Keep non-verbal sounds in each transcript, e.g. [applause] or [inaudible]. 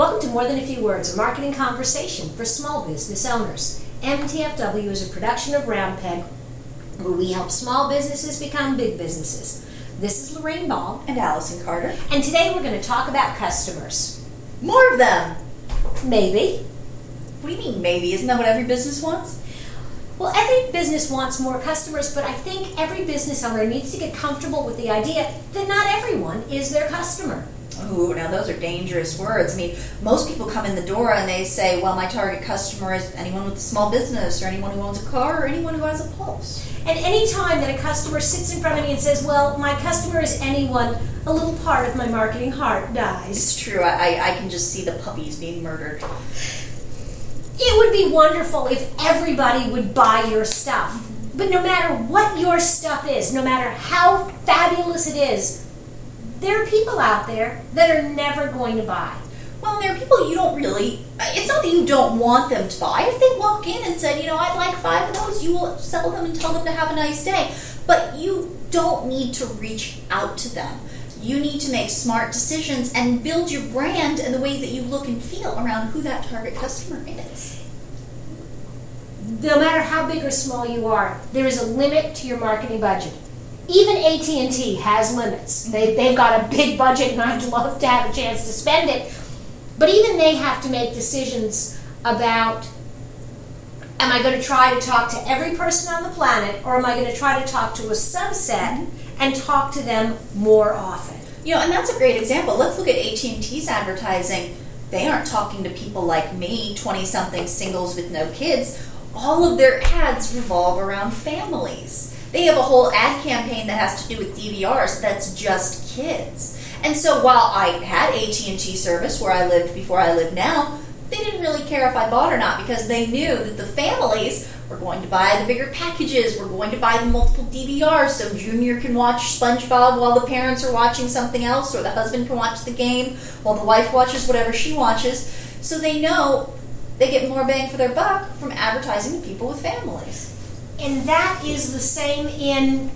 Welcome to More Than a Few Words, a marketing conversation for small business owners. MTFW is a production of Round Peg, where we help small businesses become big businesses. This is Lorraine Ball, and Allison Carter. and today we're going to talk about customers. More of them. Maybe. What do you mean, maybe? Isn't that what every business wants? Well, every business wants more customers, but I think every business owner needs to get comfortable with the idea that not everyone is their customer. Ooh, now those are dangerous words. I mean, most people come in the door and they say, well, my target customer is anyone with a small business, or anyone who owns a car, or anyone who has a pulse. And any time that a customer sits in front of me and says, Well, my customer is anyone, a little part of my marketing heart dies. It's true. I, I, I can just see the puppies being murdered. It would be wonderful if everybody would buy your stuff. But no matter what your stuff is, no matter how fabulous it is, there are people out there that are never going to buy. Well, there are people you don't really. It's not that you don't want them to buy. If they walk in and said, you know, I'd like five of those, you will sell them and tell them to have a nice day. But you don't need to reach out to them. You need to make smart decisions and build your brand and the way that you look and feel around who that target customer is. No matter how big or small you are, there is a limit to your marketing budget. Even AT&T has limits. They, they've got a big budget and I'd love to have a chance to spend it. But even they have to make decisions about am I going to try to talk to every person on the planet or am I going to try to talk to a subset and talk to them more often? You know, and that's a great example. Let's look at AT&T's advertising. They aren't talking to people like me, 20-something singles with no kids. All of their ads revolve around families. They have a whole ad campaign that has to do with DVRs that's just kids. And so while I had AT&T service where I lived before I live now, they didn't really care if I bought or not because they knew that the families were going to buy the bigger packages, were going to buy the multiple DVRs so Junior can watch SpongeBob while the parents are watching something else, or the husband can watch the game while the wife watches whatever she watches. So they know they get more bang for their buck from advertising to people with families. And that is the same in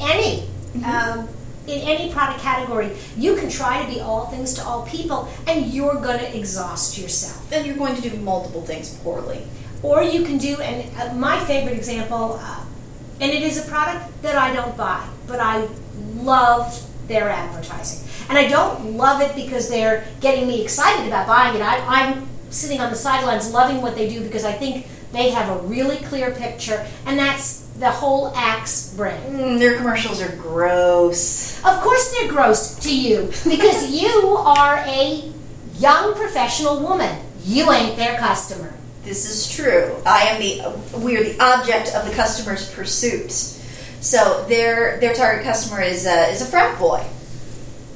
any um, in any product category. You can try to be all things to all people, and you're going to exhaust yourself. Then you're going to do multiple things poorly. Or you can do, and uh, my favorite example, uh, and it is a product that I don't buy, but I love their advertising. And I don't love it because they're getting me excited about buying it. I, I'm sitting on the sidelines loving what they do because I think they have a really clear picture, and that's the whole Axe brand. Mm, their commercials are gross. Of course, they're gross to you because [laughs] you are a young professional woman. You ain't their customer. This is true. I am the we are the object of the customer's pursuit. So their their target customer is a, is a frat boy.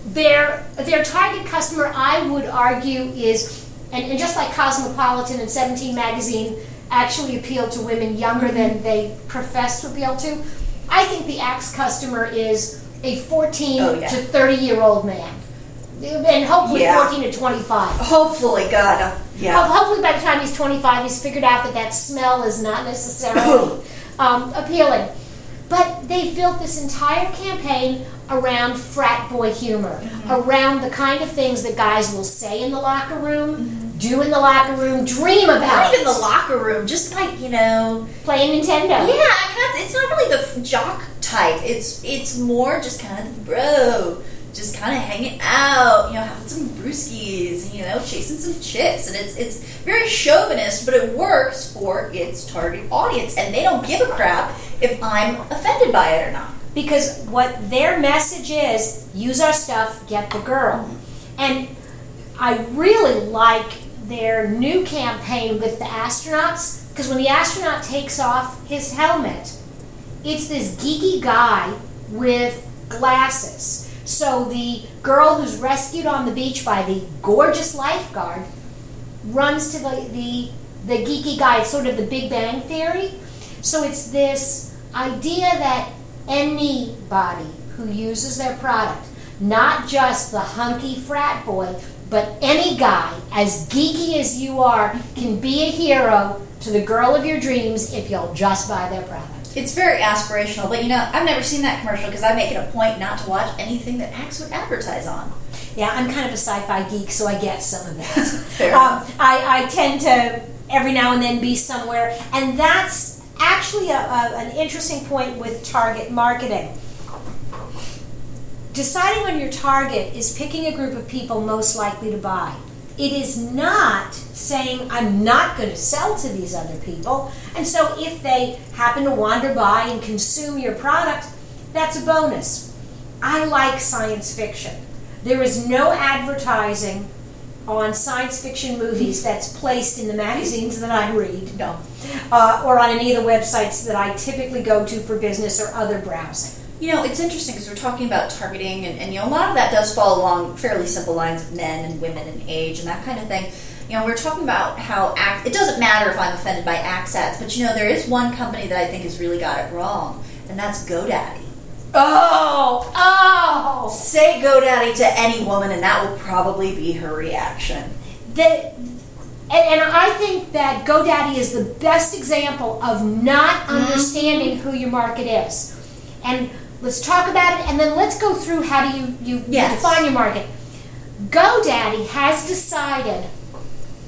Their their target customer, I would argue, is and, and just like Cosmopolitan and Seventeen magazine actually appeal to women younger than they profess to appeal to. I think the Axe customer is a 14 Oh, yeah. to 30 year old man, and hopefully Yeah. 14 to 25. Hopefully, God, uh, yeah. Hopefully, by the time he's 25, he's figured out that that smell is not necessarily [laughs] um, appealing. But they've built this entire campaign around frat boy humor, around the kind of things that guys will say in the locker room, do in the locker room, dream about, Not even the locker room, just like you know, playing Nintendo. yeah. I mean, it's not really the jock type. It's it's more just kind of the bro, just kind of hanging out, you know, having some brewskis, you know, chasing some chicks, and it's it's very chauvinist, but it works for its target audience, and they don't give a crap if I'm offended by it or not. because what their message is use our stuff get the girl and i really like their new campaign with the astronauts because when the astronaut takes off his helmet it's this geeky guy with glasses. So the girl who's rescued on the beach by the gorgeous lifeguard runs to the, the, the geeky guy it's sort of the big bang theory. So it's this idea that anybody who uses their product, not just the hunky frat boy, but any guy, as geeky as you are, can be a hero to the girl of your dreams if you'll just buy their product. It's very aspirational, but you know, I've never seen that commercial because I make it a point not to watch anything that Axe would advertise on. Yeah, I'm kind of a sci-fi geek, so I get some of that. [laughs] Um, I, I tend to every now and then be somewhere, and that's actually a, a, an interesting point with target marketing. Deciding on your target is picking a group of people most likely to buy. It is not saying I'm not going to sell to these other people. And so if they happen to wander by and consume your product, that's a bonus. I like science fiction. There is no advertising on science fiction movies that's placed in the magazines that I read. No. Uh, or on any of the websites that I typically go to for business or other browsing. You know, it's interesting because we're talking about targeting, and, and, you know, a lot of that does fall along fairly simple lines of men and women and age and that kind of thing. You know, we're talking about how Axe, it doesn't matter if I'm offended by ads, but you know, there is one company that I think has really got it wrong, and that's GoDaddy. Oh, oh! Say GoDaddy to any woman, and that will probably be her reaction. The, and, and I think that GoDaddy is the best example of not Mm-hmm. understanding who your market is. And let's talk about it, and then let's go through how do you, you, you define your market. GoDaddy has decided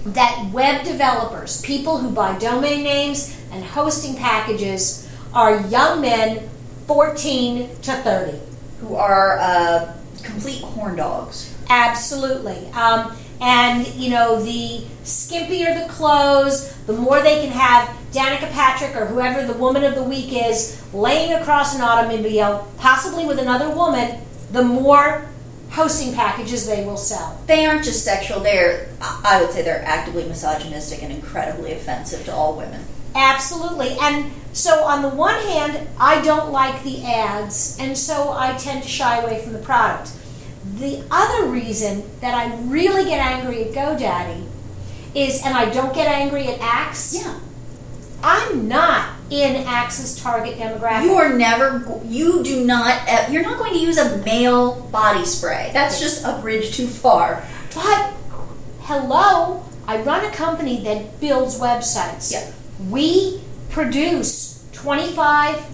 that web developers, people who buy domain names and hosting packages, are young men 14 to 30. Who are uh, complete horn dogs. Absolutely. Um, and, you know, the skimpier the clothes, the more they can have Danica Patrick or whoever the woman of the week is laying across an automobile, possibly with another woman, the more hosting packages they will sell. They aren't just sexual, they're, I I would say they're actively misogynistic and incredibly offensive to all women. Absolutely. And so, on the one hand, I don't like the ads, and so I tend to shy away from the product. The other reason that I really get angry at GoDaddy is, and I don't get angry at Axe, Yeah. I'm not in Axe's target demographic. You are never, you do not, uh, you're not going to use a male body spray. That's just a bridge too far. But hello, I run a company that builds websites. Yeah. We produce 25,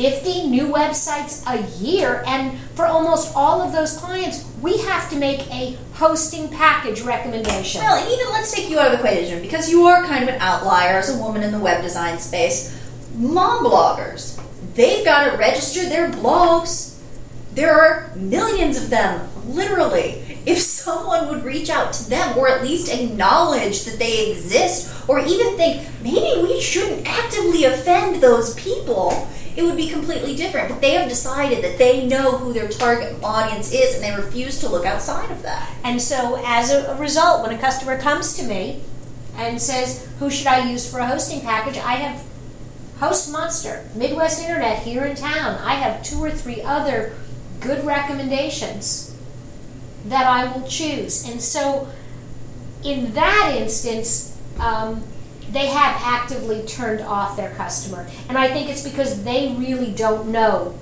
50 new websites a year, and for almost all of those clients, we have to make a hosting package recommendation. Well, and even let's take you out of the equation because you are kind of an outlier as a woman in the web design space. Mom bloggers, they've got to register their blogs. There are millions of them, literally. If someone would reach out to them or at least acknowledge that they exist or even think maybe we shouldn't actively offend those people, it would be completely different. But they have decided that they know who their target audience is and they refuse to look outside of that. And so, as a, result, when a customer comes to me and says, Who should I use for a hosting package? I have Host Monster, Midwest Internet here in town. I have two or three other good recommendations that I will choose. And so, in that instance, um, they have actively turned off their customer. And I think it's because they really don't know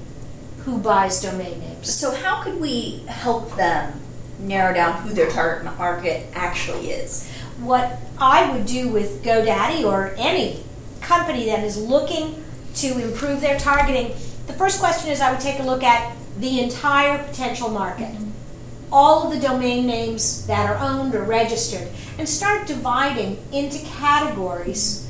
who buys domain names. So, how could we help them narrow down who their target market actually is? what I would do with GoDaddy or any company that is looking to improve their targeting, the first question is I would take a look at the entire potential market, mm-hmm. All of the domain names that are owned or registered, and start dividing into categories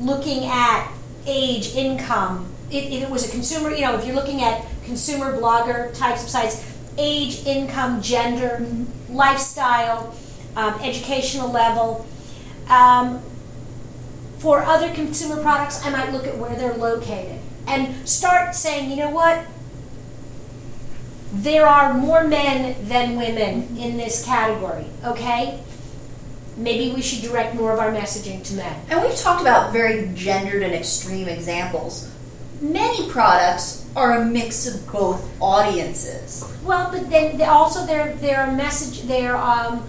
looking at age, income. If, if it was a consumer, you know, if you're looking at consumer blogger types of sites, age, income, gender, lifestyle, um, educational level. Um, for other consumer products, I might look at where they're located and start saying, you know what? There are more men than women in this category, okay? Maybe we should direct more of our messaging to men. And we've talked about very gendered and extreme examples. Many products are a mix of both audiences. Well, but then also there there are message there um,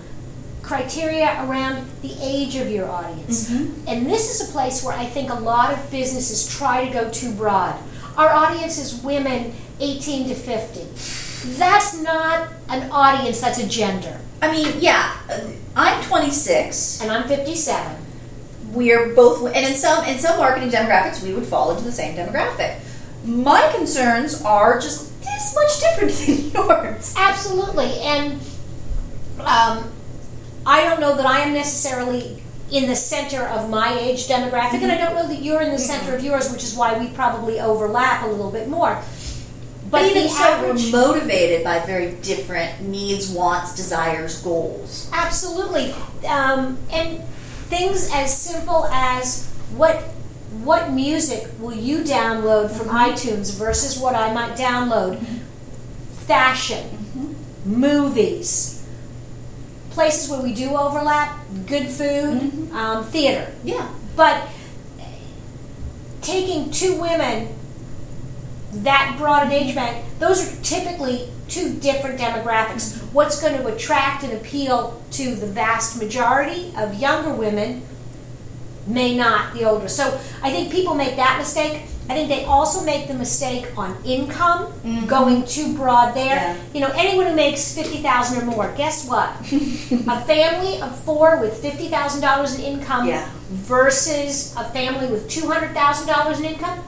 criteria around the age of your audience, Mhm. and this is a place where I think a lot of businesses try to go too broad. Our audience is women 18 to 50. That's not an audience. That's a gender, I mean, yeah, I'm 26. and I'm 57. We're both, and in some in some marketing demographics, we would fall into the same demographic. My concerns are just this much different [laughs] than yours. Absolutely, and um, I don't know that I am necessarily in the center of my age demographic, and I don't know that you're in the center of yours, which is why we probably overlap a little bit more. But, even so, average, we're motivated by very different needs, wants, desires, goals. absolutely, um, and things as simple as what what music will you download from iTunes versus what I might download, fashion, movies, places where we do overlap, good food, um, theater. Yeah. But taking two women that broad an age band, those are typically two different demographics. What's going to attract and appeal to the vast majority of younger women may not the older. So I think people make that mistake. I think they also make the mistake on income, mm-hmm. going too broad there. Yeah. You know, anyone who makes fifty thousand or more, guess what? a family of four with fifty thousand dollars in income Yeah. versus a family with two hundred thousand dollars in income,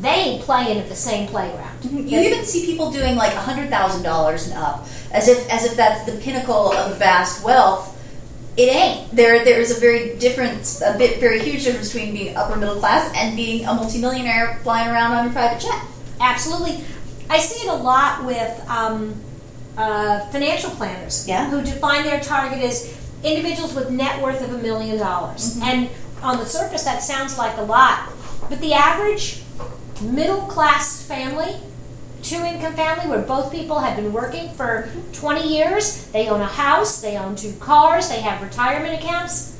they ain't playing at the same playground. You even see people doing like hundred thousand dollars and up, as if as if that's the pinnacle of vast wealth. It ain't. There there is a very different, a bit very huge difference between being upper middle class and being a multimillionaire flying around on your private jet. Absolutely. I see it a lot with um, uh, financial planners Yeah. who define their target as individuals with net worth of a million dollars. And on the surface, that sounds like a lot. But the average middle class family, two income family, where both people have been working for 20 years, they own a house, they own two cars, they have retirement accounts,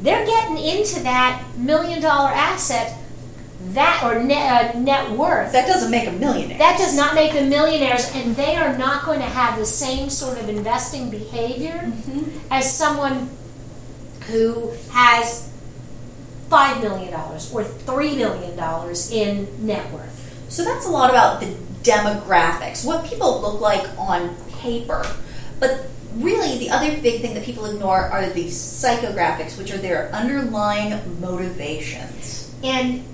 they're getting into that million dollar asset that or net, uh, net worth. That doesn't make a millionaire. that does not make them millionaires, and they are not going to have the same sort of investing behavior as someone who has $5 million or $3 million in net worth. So that's a lot about the demographics, what people look like on paper. But really, the other big thing that people ignore are the psychographics, which are their underlying motivations. And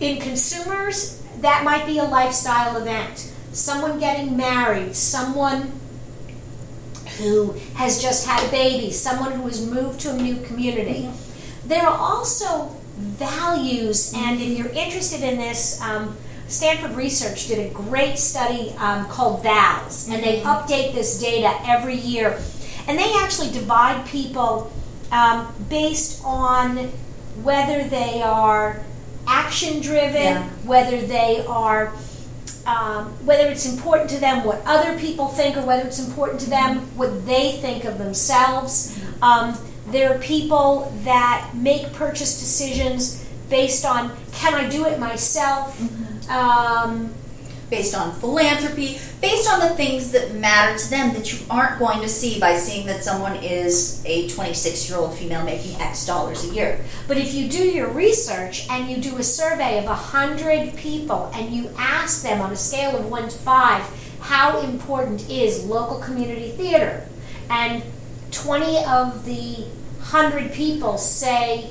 in consumers, that might be a lifestyle event. Someone getting married, someone who has just had a baby, someone who has moved to a new community. There are also values, and if you're interested in this, um, Stanford Research did a great study um, called VALS, and they update this data every year. And they actually divide people um, based on whether they are action driven, Yeah. whether they are um, whether it's important to them what other people think or whether it's important to them what they think of themselves. Um, there are people that make purchase decisions based on can I do it myself? Um, Based on philanthropy, based on the things that matter to them that you aren't going to see by seeing that someone is a 26 year old female making X dollars a year. But if you do your research and you do a survey of 100 people and you ask them on a scale of 1 to 5, how important is local community theater? And 20 of the 100 people say,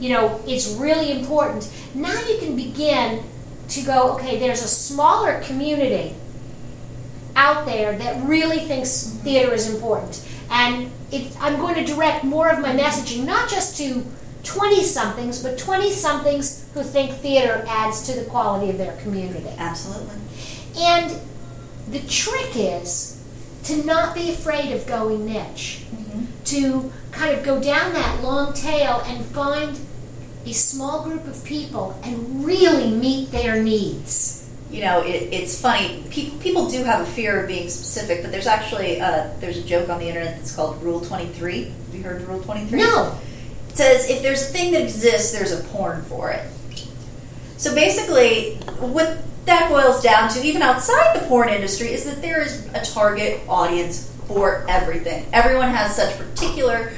you know, it's really important. Now you can begin to go, okay, there's a smaller community out there that really thinks theater is important. And it, I'm going to direct more of my messaging not just to 20 somethings, but 20 somethings who think theater adds to the quality of their community. Absolutely. And the trick is to not be afraid of going niche, to kind of go down that long tail and find a small group of people and really meet their needs. you know, it, it's funny. People, people do have a fear of being specific, but there's actually uh, there's a joke on the internet that's called Rule Twenty Three. Have you heard of Rule Twenty Three? No, It says if there's a thing that exists, there's a porn for it. So basically, what that boils down to, even outside the porn industry, is that there is a target audience for everything. Everyone has such particular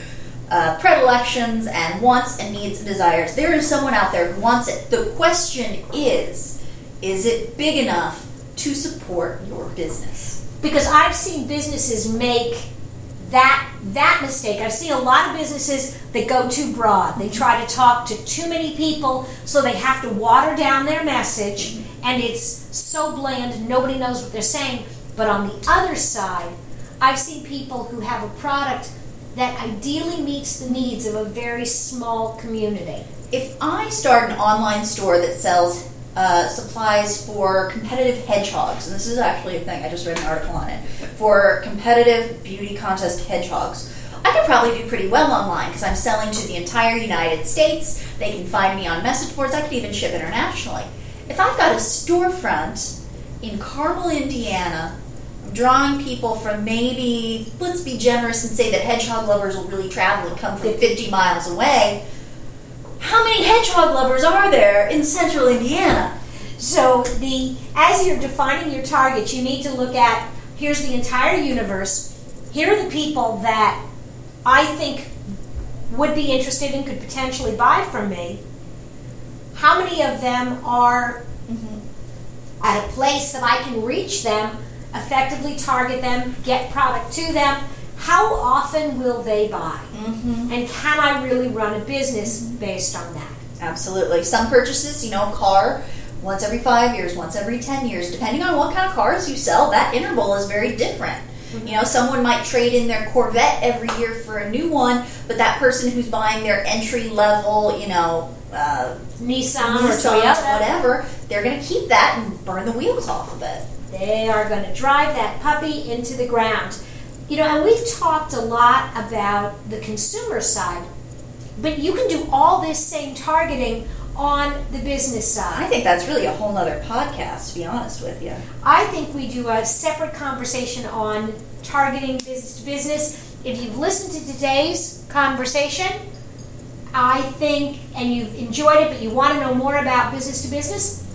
uh, predilections and wants and needs and desires. There is someone out there who wants it. The question is, is it big enough to support your business? because I've seen businesses make that that mistake. I've seen a lot of businesses that go too broad. They try to talk to too many people, so they have to water down their message and it's so bland, nobody knows what they're saying. But on the other side, I've seen people who have a product that ideally meets the needs of a very small community. If I start an online store that sells uh, supplies for competitive hedgehogs, and this is actually a thing, I just read an article on it, for competitive beauty contest hedgehogs. I could probably do pretty well online because I'm selling to the entire United States. They can find me on message boards. I could even ship internationally. If I've got a storefront in Carmel, Indiana, drawing people from maybe, let's be generous and say that hedgehog lovers will really travel and come from 50 miles away. How many hedgehog lovers are there in central Indiana? So the as you're defining your targets, you need to look at here's the entire universe. Here are the people that I think would be interested and could potentially buy from me. How many of them are at a place that I can reach them, effectively target them, get product to them? How often will they buy? Mm-hmm. And can I really run a business based on that? Absolutely. Some purchases, you know, a car once every five years, once every 10 years, depending on what kind of cars you sell, that interval is very different. You know, someone might trade in their Corvette every year for a new one, but that person who's buying their entry level, you know, uh, Nissan, Nissan, or Toyota, whatever, they're going to keep that and burn the wheels off of it. They are going to drive that puppy into the ground. You know, and we've talked a lot about the consumer side, but you can do all this same targeting on the business side. I think that's really a whole nother podcast, to be honest with you. I think we do a separate conversation on targeting business to business. If you've listened to today's conversation, I think, and you've enjoyed it, but you want to know more about business to business,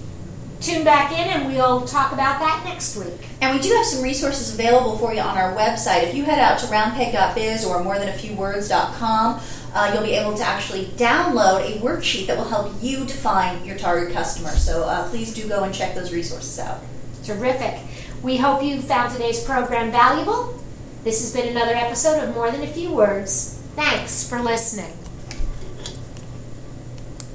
tune back in and we'll talk about that next week. And we do have some resources available for you on our website. If you head out to roundpeg.biz or morethanafewwords.com, uh, you'll be able to actually download a worksheet that will help you define your target customer. So uh, please do go and check those resources out. Terrific. We hope you found today's program valuable. This has been another episode of More Than a Few Words. Thanks for listening.